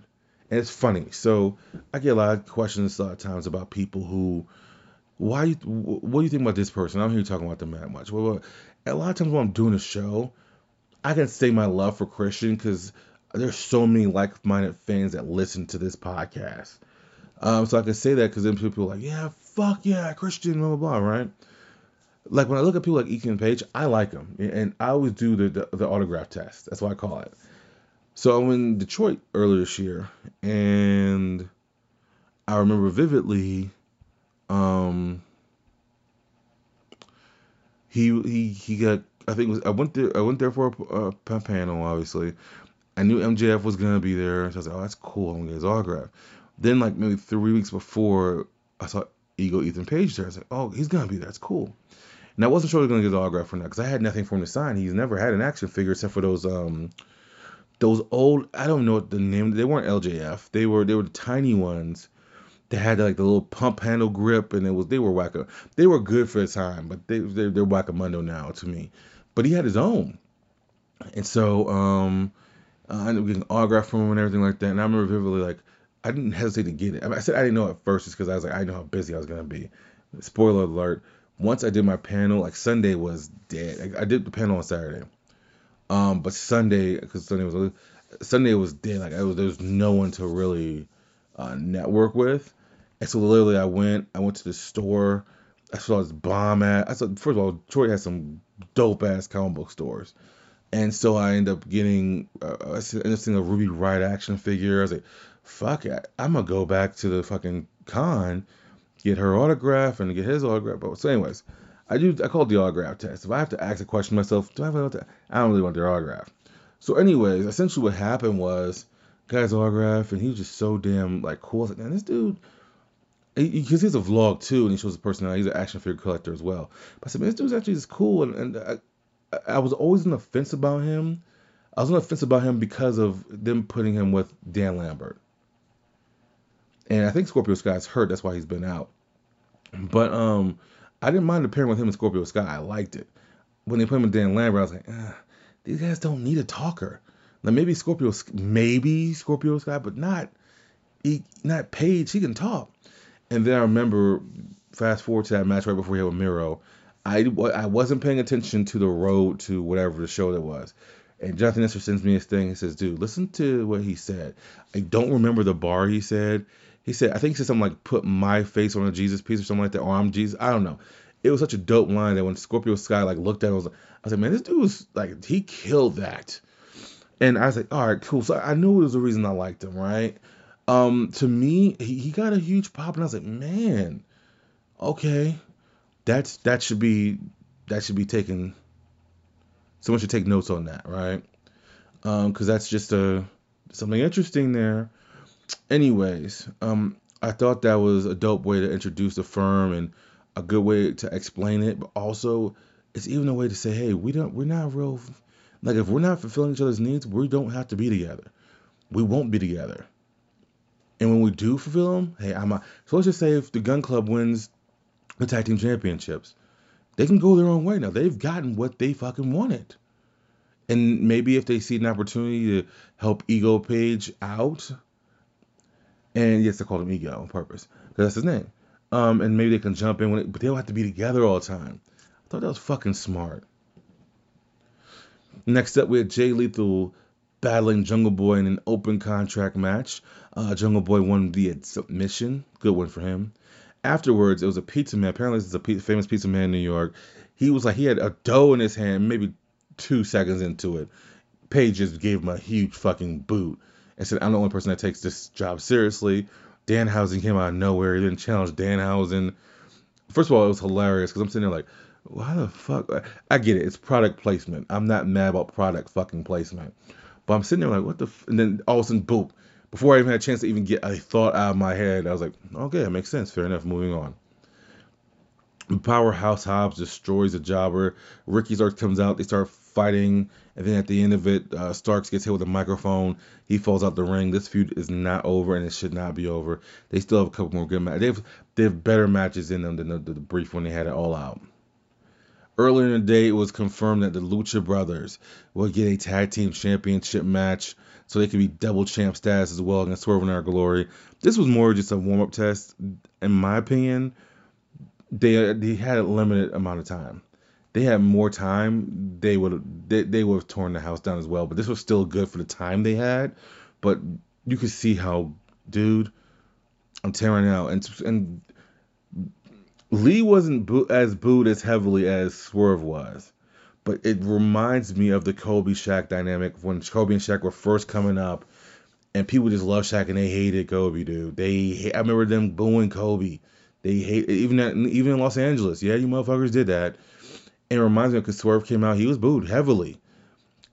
and it's funny. So I get a lot of questions a lot of times about people who, why, you, what do you think about this person? I don't hear you talking about them that much. Well, a lot of times when I'm doing a show, I can say my love for Christian because there's so many like-minded fans that listen to this podcast. Um, so I can say that because then people are like, yeah, fuck yeah, Christian, blah blah blah, right? Like when I look at people like Ethan Page, I like them, and I always do the, the, the autograph test. That's what I call it. So I'm in Detroit earlier this year, and I remember vividly, um, he he he got. I think was I went there. I went there for a, a panel. Obviously, I knew MJF was gonna be there, so I was like, "Oh, that's cool. I'm gonna get his autograph." Then, like maybe three weeks before, I saw Ego Ethan Page there. I was like, "Oh, he's gonna be there. That's cool." And I wasn't sure he was gonna get his autograph or not because I had nothing for him to sign. He's never had an action figure except for those um those old I don't know what the name they weren't LJF. They were they were the tiny ones that had like the little pump handle grip and it was they were wacko they were good for the time, but they they're, they're wackamundo now to me. But he had his own. And so um I ended up getting autograph from him and everything like that. And I remember vividly like I didn't hesitate to get it. I, mean, I said I didn't know at first just because I was like I know how busy I was gonna be. Spoiler alert. Once I did my panel, like Sunday was dead. I, I did the panel on Saturday. Um, but Sunday, because Sunday was Sunday was dead. Like was, there was no one to really uh, network with, and so literally I went. I went to the store. I saw this bomb at. I saw first of all, Detroit has some dope ass comic book stores, and so I ended up getting. Uh, I ended up seeing a Ruby Riott action figure. I was like, fuck it, I'm gonna go back to the fucking con, get her autograph and get his autograph. But So anyways, I do. I call it the autograph test. If I have to ask a question myself, do I have autograph? I don't really want their autograph. So, anyways, essentially what happened was, guy's autograph, and he was just so damn like cool. I was like, man, this dude, because he, has a vlog too, and he shows his personality. He's an action figure collector as well. But I said, man, this dude's actually just cool, and, and I, I was always on the fence about him. I was on the fence about him because of them putting him with Dan Lambert. And I think Scorpio Sky's hurt. That's why he's been out. But um, I didn't mind the pairing with him and Scorpio Sky. I liked it. When they put him with Dan Lambert, I was like, ah, these guys don't need a talker. Now maybe Scorpio, maybe Scorpio Sky, but not he, not Page. He can talk. And then I remember, fast forward to that match right before he had with Miro. I, I wasn't paying attention to the road to whatever the show that was. And Jonathan Nestor sends me his thing. He says, dude, listen to what he said. I don't remember the bar he said. He said, I think he said something like, put my face on a Jesus piece or something like that, or I'm Jesus. I don't know. It was such a dope line that when Scorpio Sky like looked at it, I was like, I was like, man, this dude was like, he killed that. And I was like, all right, cool. So I knew it was the reason I liked him, right? Um, to me, he, he got a huge pop, and I was like, man, okay, that's that should be that should be taken. Someone should take notes on that, right? Um, because that's just a something interesting there anyways, um, I thought that was a dope way to introduce the firm and a good way to explain it, but also it's even a way to say, hey, we don't, we're not real. Like if we're not fulfilling each other's needs, we don't have to be together. We won't be together. And when we do fulfill them, hey, I'm a, so let's just say if the Gunn Club wins the tag team championships, they can go their own way now. They've gotten what they fucking wanted. And maybe if they see an opportunity to help Ego Page out, and yes, they called him Ego on purpose because that's his name. Um, and maybe they can jump in when it, but they don't have to be together all the time. I thought that was fucking smart. Next up, we had Jay Lethal battling Jungle Boy in an open contract match. Uh, Jungle Boy won via submission. Good one for him. Afterwards, it was a pizza man. Apparently, this is a famous pizza man in New York. He was like, he had a dough in his hand, maybe two seconds into it. Page just gave him a huge fucking boot and said, I'm the only person that takes this job seriously. Dan Danhausen came out of nowhere. He didn't challenge Dan Danhausen. First of all, it was hilarious because I'm sitting there like, why the fuck? I get it. It's product placement. I'm not mad about product fucking placement. But I'm sitting there like, what the? F-? And then all of a sudden, boom. Before I even had a chance to even get a thought out of my head, I was like, okay, that makes sense. Fair enough. Moving on. The powerhouse Hobbs destroys a jobber. Ricky Starks comes out. They start fighting. And then at the end of it, uh, Starks gets hit with a microphone. He falls out the ring. This feud is not over, and it should not be over. They still have a couple more good matches. They have, they have better matches in them than the, the, brief when they had it all out. Earlier in the day, it was confirmed that the Lucha Brothers will get a tag team championship match so they could be double champ status as well against Swerve in Our Glory. This was more just a warm up test, in my opinion. They they had a limited amount of time. They had more time, they would they, they would have torn the house down as well. But this was still good for the time they had. But you could see how, dude, I'm tearing out, and and Lee wasn't boo- as booed as heavily as Swerve was, but it reminds me of the Kobe Shaq dynamic when Kobe and Shaq were first coming up, and people just loved Shaq and they hated Kobe, dude. They I remember them booing Kobe. They hate even at, even in Los Angeles. Yeah, you motherfuckers did that. And it reminds me of because Swerve came out, he was booed heavily,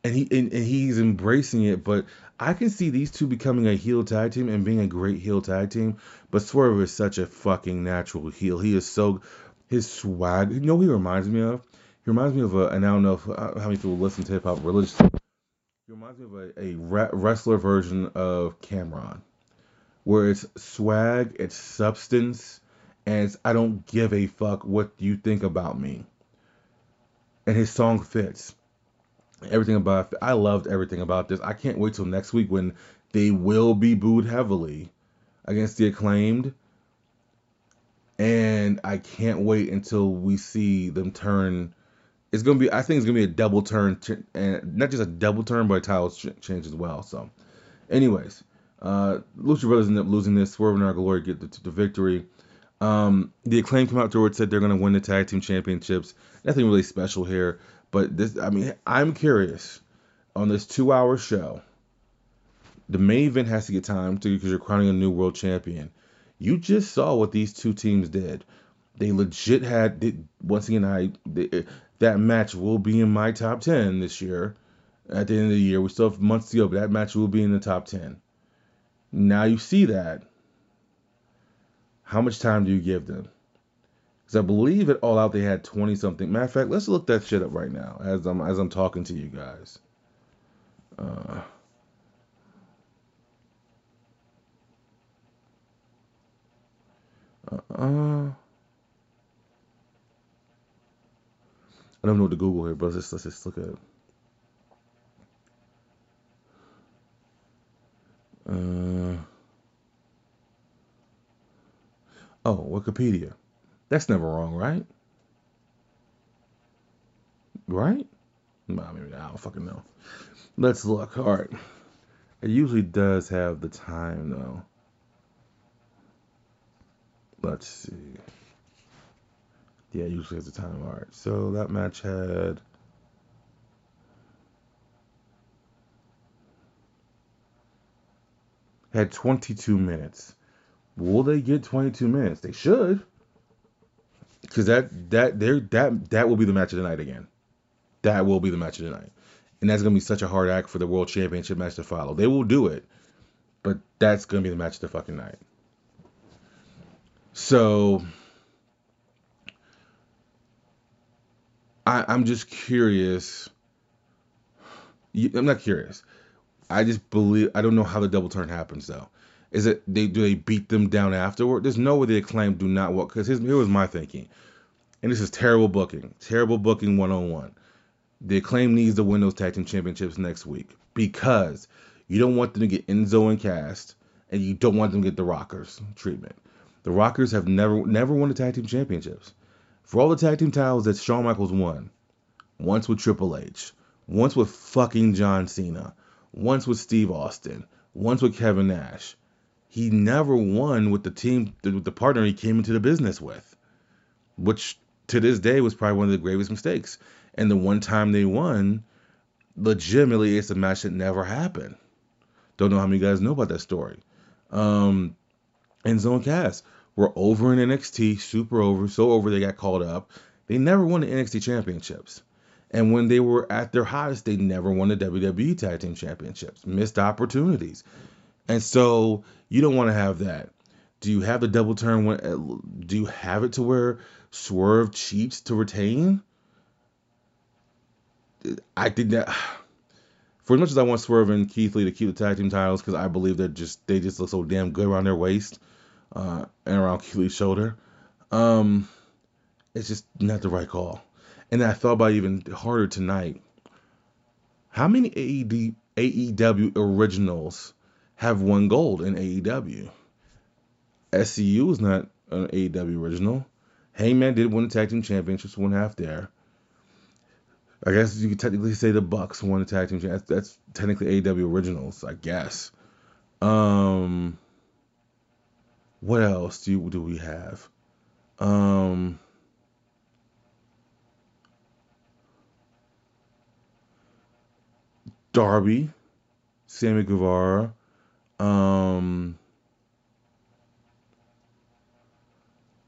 and he and, and he's embracing it. But I can see these two becoming a heel tag team and being a great heel tag team. But Swerve is such a fucking natural heel. He is so his swag. You know, he reminds me of. He reminds me of a, and I don't know if, uh, how many people listen to hip hop religiously. He reminds me of a, a wrestler version of Cam'ron, where it's swag, it's substance, and it's I don't give a fuck what you think about me. And his song fits everything about. I loved everything about this. I can't wait till next week when they will be booed heavily against the acclaimed. And I can't wait until we see them turn. It's gonna be. I think it's gonna be a double turn, and not just a double turn, but a title change as well. So, anyways, uh, Lucha Brothers end up losing this. Swerve in Our Glory get the, the victory. Um, the acclaim come out afterwards said they're gonna win the tag team championships. Nothing really special here. But this, I mean, I'm curious on this two-hour show. The main event has to get time to because you're crowning a new world champion. You just saw what these two teams did. They legit had they, once again. I they, eh, that match will be in my top ten this year. At the end of the year, we still have months to go, but that match will be in the top ten. Now you see that. How much time do you give them? Because I believe it All Out they had 20 something. Matter of fact, let's look that shit up right now as I'm as I'm talking to you guys. Uh, uh, I don't know what to Google here, but let's just, let's just look at it. Uh, oh, Wikipedia. That's never wrong, right? Right? Nah, maybe I don't fucking know. Let's look. All right. It usually does have the time though. Let's see. Yeah, usually has the time. All right. So that match had. Had 22 minutes. Will they get 22 minutes? They should because that that there that that will be the match of the night again. That will be the match of the night, and that's gonna be such a hard act for the world championship match to follow. They will do it, but that's gonna be the match of the fucking night. So I, I'm just curious. I'm not curious. I just believe I don't know how the double turn happens though. Is it they do they beat them down afterward? There's no way the acclaim do not walk because here was my thinking, and this is terrible booking, terrible booking one on one. The acclaim needs to win those tag team championships next week because you don't want them to get Enzo and Cass, and you don't want them to get the Rockers treatment. The Rockers have never never won the tag team championships. For all the tag team titles that Shawn Michaels won, once with Triple H, once with fucking John Cena, once with Steve Austin, once with Kevin Nash he never won with the team, with the partner he came into the business with, which to this day was probably one of the gravest mistakes. And the one time they won, legitimately, it's a match that never happened. Don't know how many guys know about that story. Um, and Cass were over in NXT, super over, so over they got called up. They never won the NXT championships. And when they were at their hottest, they never won the WWE Tag Team Championships. Missed opportunities. And so you don't want to have that. Do you have the double turn? When, uh, do you have it to where Swerve cheats to retain? I think that for as much as I want Swerve and Keith Lee to keep the tag team titles because I believe that just they just look so damn good around their waist uh, and around Keith Lee's shoulder, um, it's just not the right call. And I thought about even harder tonight. How many AED, AEW originals have won gold in AEW? SCU is not an AEW original. Hangman did win the tag team championships, one half there. I guess you could technically say the Bucks won the tag team. That's, that's technically AEW originals, I guess. Um, what else do do we have? Um, Darby, Sammy Guevara, um,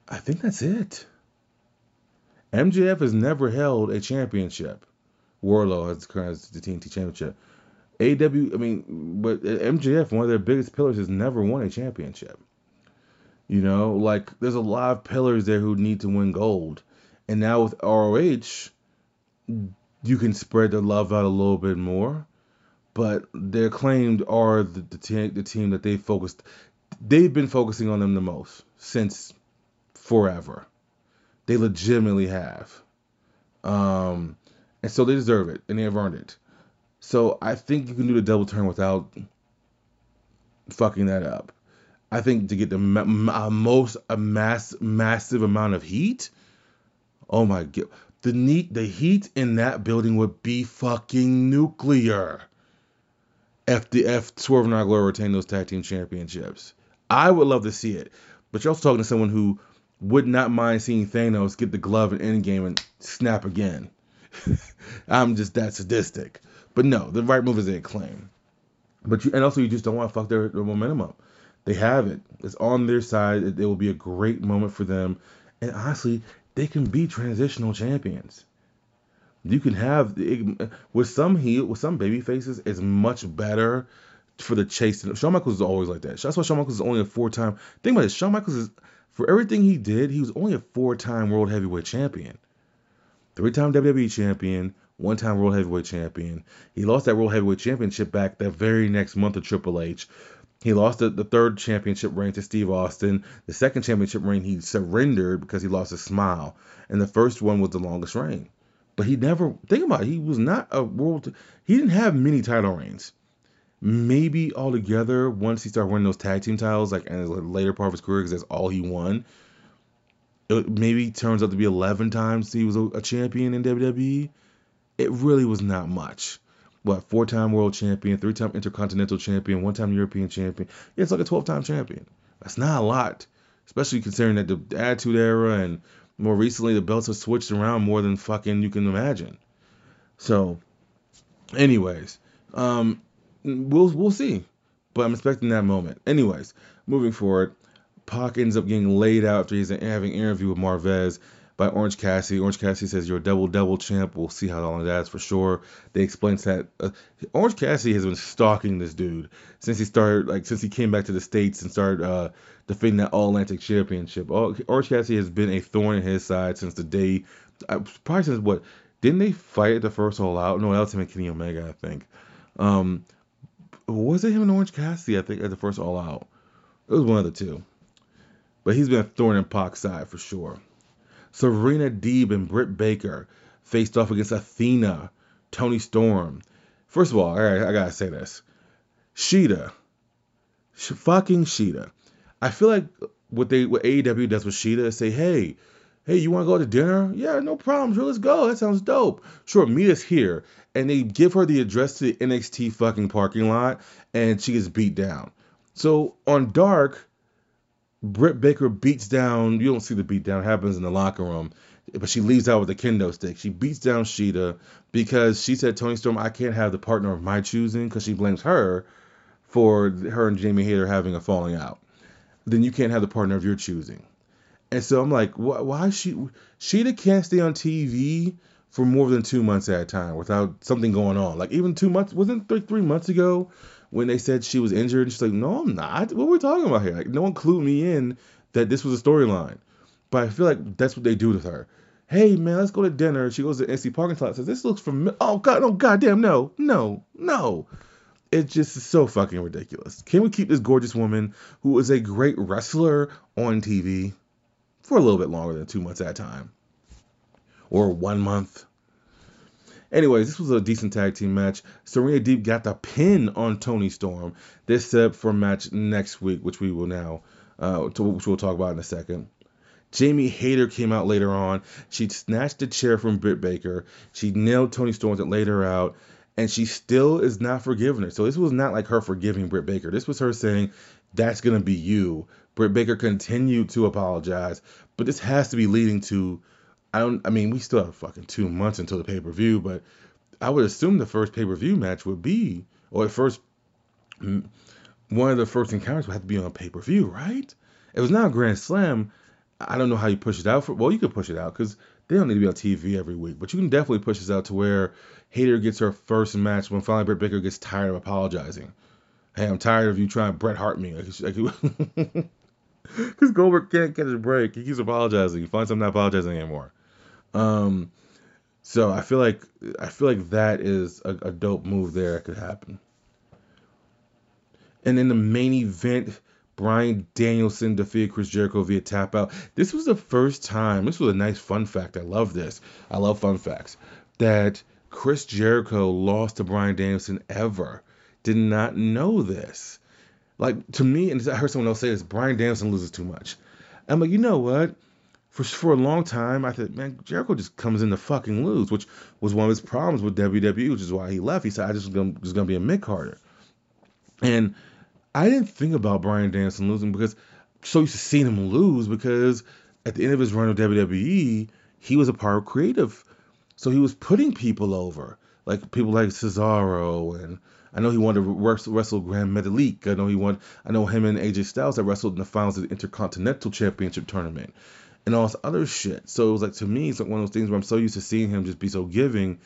I think that's it. MJF has never held a championship. Wardlow has the TNT championship. AW, I mean, but MJF, one of their biggest pillars, has never won a championship. You know, like there's a lot of pillars there who need to win gold. And now with ROH, you can spread the love out a little bit more. But their claimed are the, the, te- the team that they focused. They've been focusing on them the most since forever. They legitimately have. Um, and so they deserve it, and they have earned it. So I think you can do the double turn without fucking that up. I think to get the ma- most a mass massive amount of heat. Oh my god, the neat the heat in that building would be fucking nuclear. If the F Swerve and Glory retain those tag team championships, I would love to see it. But you're also talking to someone who would not mind seeing Thanos get the glove in Endgame and snap again. I'm just that sadistic. But no, the right move is a claim. But you and also you just don't want to fuck their, their momentum up. They have it. It's on their side. It, it will be a great moment for them. And honestly, they can be transitional champions. You can have with some heel with some baby faces, it's much better for the chase. Shawn Michaels is always like that. That's why Shawn Michaels is only a four time. Think about it. Shawn Michaels is for everything he did, he was only a four-time world heavyweight champion. Three-time WWE champion, one-time world heavyweight champion. He lost that world heavyweight championship back that very next month to Triple H. He lost the, the third championship reign to Steve Austin. The second championship reign he surrendered because he lost his smile. And the first one was the longest reign. But he never think about it, he was not a world he didn't have many title reigns maybe altogether once he started winning those tag team titles, like in the later part of his career, because that's all he won. It maybe turns out to be 11 times he was a, champion in WWE. It really was not much. What four time world champion, three time intercontinental champion, one time European champion. Yeah, it's like a 12 time champion. That's not a lot, especially considering that the Attitude Era and more recently the belts have switched around more than fucking you can imagine. So, anyways, um, we'll we'll see. But I'm expecting that moment. Anyways, moving forward, Pac ends up getting laid out after he's having an interview with Marvez by Orange Cassidy. Orange Cassidy says you're a double double champ. We'll see how long that's for sure. They explain that uh, Orange Cassidy has been stalking this dude since he started, like since he came back to the states and started uh, defending that All Atlantic Championship. Orange Cassidy has been a thorn in his side since the day, uh, probably since what? Didn't they fight at the first All Out? No, that was him and Kenny Omega, I think. Um, was it him and Orange Cassidy? I think at the first All Out. It was one of the two. But he's been a thorn in Pac's side for sure. Serena Deeb and Britt Baker faced off against Athena, Toni Storm. First of all, all right, I gotta say this. Shida, fucking Shida. I feel like what they what AEW does with Shida is say, hey, hey, you want to go to dinner? Yeah, no problem. Sure, let's go. That sounds dope. Sure, meet us here. And they give her the address to the NXT fucking parking lot, and she gets beat down. So on Dark, Britt Baker beats down. You don't see the beat down. It happens in the locker room, but she leaves out with a kendo stick. She beats down Shida because she said, Toni Storm, I can't have the partner of my choosing because she blames her for her and Jamie Hayter having a falling out, then you can't have the partner of your choosing. And so I'm like, why, why she Shida can't stay on TV for more than two months at a time without something going on. Like even two months wasn't three three months ago when they said she was injured. She's like, no, I'm not. What are we talking about here? Like no one clued me in that this was a storyline. But I feel like that's what they do with her. Hey man, let's go to dinner. She goes to NC parking lot. Says this looks familiar. Oh god, oh goddamn, no, no, no. It just is so fucking ridiculous. Can we keep this gorgeous woman who is a great wrestler on TV for a little bit longer than two months at a time? Or one month? Anyways, this was a decent tag team match. Serena Deeb got the pin on Toni Storm. This set for a match next week, which we will now, uh, to, which we'll talk about in a second. Jamie Hayter came out later on. She snatched the chair from Britt Baker. She nailed Toni Storm and laid her out and she still is not forgiving her. So this was not like her forgiving Britt Baker. This was her saying, "That's gonna be you." Britt Baker continued to apologize, but this has to be leading to. I don't. I mean, we still have fucking two months until the pay per view, but I would assume the first pay per view match would be, or the first, one of the first encounters would have to be on pay per view, right? If it's not a Grand Slam, I don't know how you push it out for. Well, you could push it out because they don't need to be on TV every week, but you can definitely push this out to where Hayter gets her first match when finally Britt Baker gets tired of apologizing. Hey, I'm tired of you trying to Bret Hart me. Because Goldberg can't get a break. He keeps apologizing. He finds I'm not apologizing anymore. Um, so I feel like I feel like that is a, a dope move there that could happen. And in the main event, Bryan Danielson defeated Chris Jericho via tap out. This was the first time, this was a nice fun fact. I love this. I love fun facts. That Chris Jericho lost to Bryan Danielson ever. Did not know this. Like, to me, and I heard someone else say this Bryan Danielson loses too much. I'm like, you know what? For, for a long time, I thought, man, Jericho just comes in to fucking lose, which was one of his problems with WWE, which is why he left. He said, I just was gonna, be a mid Carter, And I didn't think about Bryan Danielson losing because I'm so used to seeing him lose because at the end of his run of WWE, he was a part of creative. So he was putting people over, like people like Cesaro, and I know he wanted to wrestle, wrestle Gran Metalik. I know he won. I know him and AJ Styles that wrestled in the finals of the Intercontinental Championship tournament, and all this other shit. So it was like to me, it's like one of those things where I'm so used to seeing him just be so giving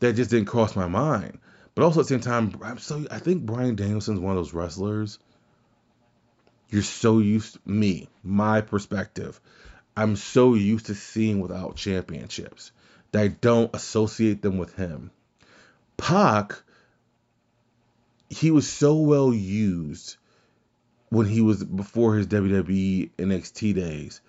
that just didn't cross my mind. But also at the same time, I'm so I think Bryan Danielson's one of those wrestlers. You're so used to me, my perspective. I'm so used to seeing without championships that I don't associate them with him. Pac, he was so well used when he was before his WWE NXT days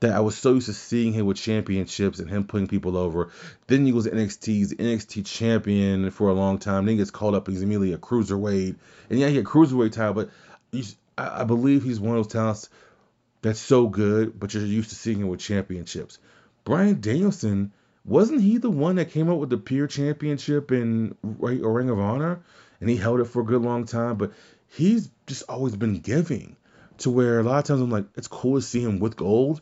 that I was so used to seeing him with championships and him putting people over. Then he was NXT's NXT champion for a long time. Then he gets called up he's immediately a cruiserweight. And yeah, he had cruiserweight title, but I, I believe he's one of those talents that's so good, but you're used to seeing him with championships. Bryan Danielson, wasn't he the one that came up with the Pure Championship in Ring of Honor? And he held it for a good long time, but he's just always been giving to where a lot of times I'm like, it's cool to see him with gold,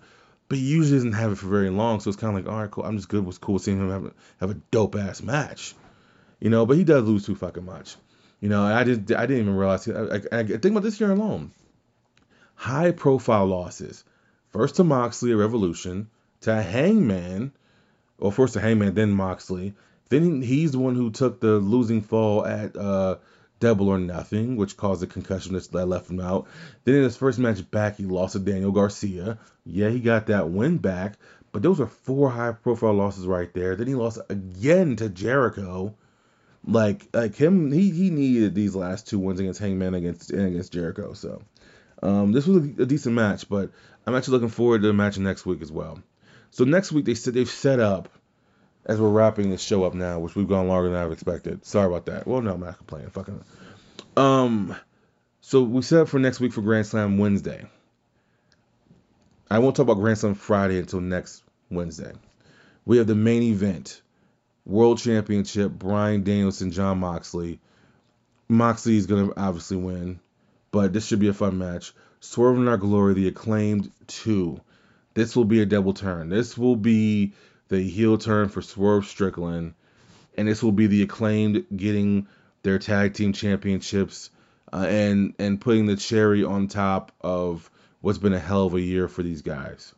but he usually doesn't have it for very long. So it's kind of like, all right, cool. I'm just good. It's cool seeing him have a, have a dope ass match, you know. But he does lose too fucking much, you know. I just I didn't even realize. I, I, I think about this year alone, high profile losses. First to Moxley, a Revolution, to Hangman, or first to Hangman, then Moxley. Then he's the one who took the losing fall at uh, Double or Nothing, which caused a concussion that left him out. Then in his first match back, he lost to Daniel Garcia. Yeah, he got that win back, but those are four high profile losses right there. Then he lost again to Jericho. Like like him, he he needed these last two wins against Hangman against against Jericho. So um, this was a, a decent match, but I'm actually looking forward to the match next week as well. So next week they said they've set up as we're wrapping this show up now, which we've gone longer than I've expected. Sorry about that. Well, no, I'm not complaining. Fucking. Um, so we set up for next week for Grand Slam Wednesday. I won't talk about Grand Slam Friday until next Wednesday. We have the main event, World Championship, Bryan Danielson, Jon Moxley. Moxley is gonna obviously win, but this should be a fun match. Swerve in Our Glory, the acclaimed two. This will be a double turn. This will be the heel turn for Swerve Strickland, and this will be the acclaimed getting their tag team championships uh, and and putting the cherry on top of what's been a hell of a year for these guys.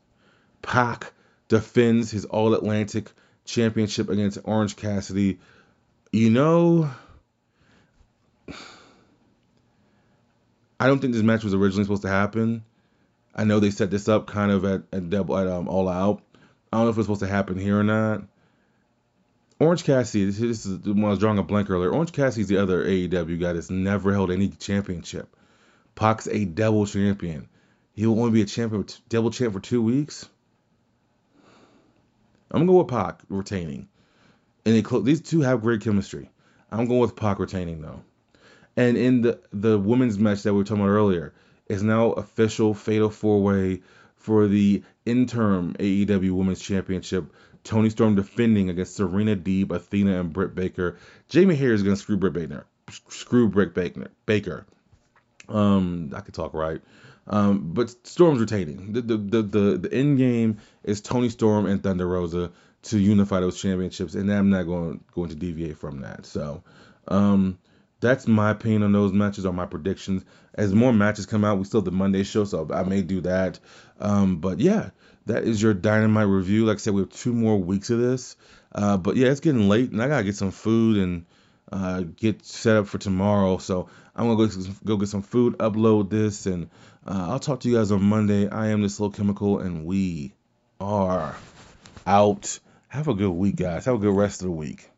Pac defends his All Atlantic Championship against Orange Cassidy. You know, I don't think this match was originally supposed to happen. I know they set this up kind of at, at double at um, All Out. I don't know if it's supposed to happen here or not. Orange Cassidy, this, this is when I was drawing a blank earlier. Orange Cassidy's the other AEW guy that's never held any championship. Pac's a double champion. He will only be a champion, double champ for two weeks. I'm gonna go with Pac retaining, and these two have great chemistry. I'm going with Pac retaining though. And in the the women's match that we were talking about earlier is now official fatal four way for the interim AEW Women's Championship. Toni Storm defending against Serena Deeb, Athena, and Britt Baker. Jamie Hayter is gonna screw Britt Baker. Screw Britt Baker. Baker. Um, I could talk right. Um, but Storm's retaining. The, the the the the end game is Toni Storm and Thunder Rosa to unify those championships, and I'm not going going to deviate from that. So, um, that's my opinion on those matches or my predictions. As more matches come out, we still have the Monday show, so I may do that. Um, but yeah, that is your dynamite review. Like I said, we have two more weeks of this. Uh, but yeah, it's getting late, and I gotta get some food and uh, get set up for tomorrow. So I'm gonna go go get some food, upload this, and uh, I'll talk to you guys on Monday. I am this little chemical, and we are out. Have a good week, guys. Have a good rest of the week.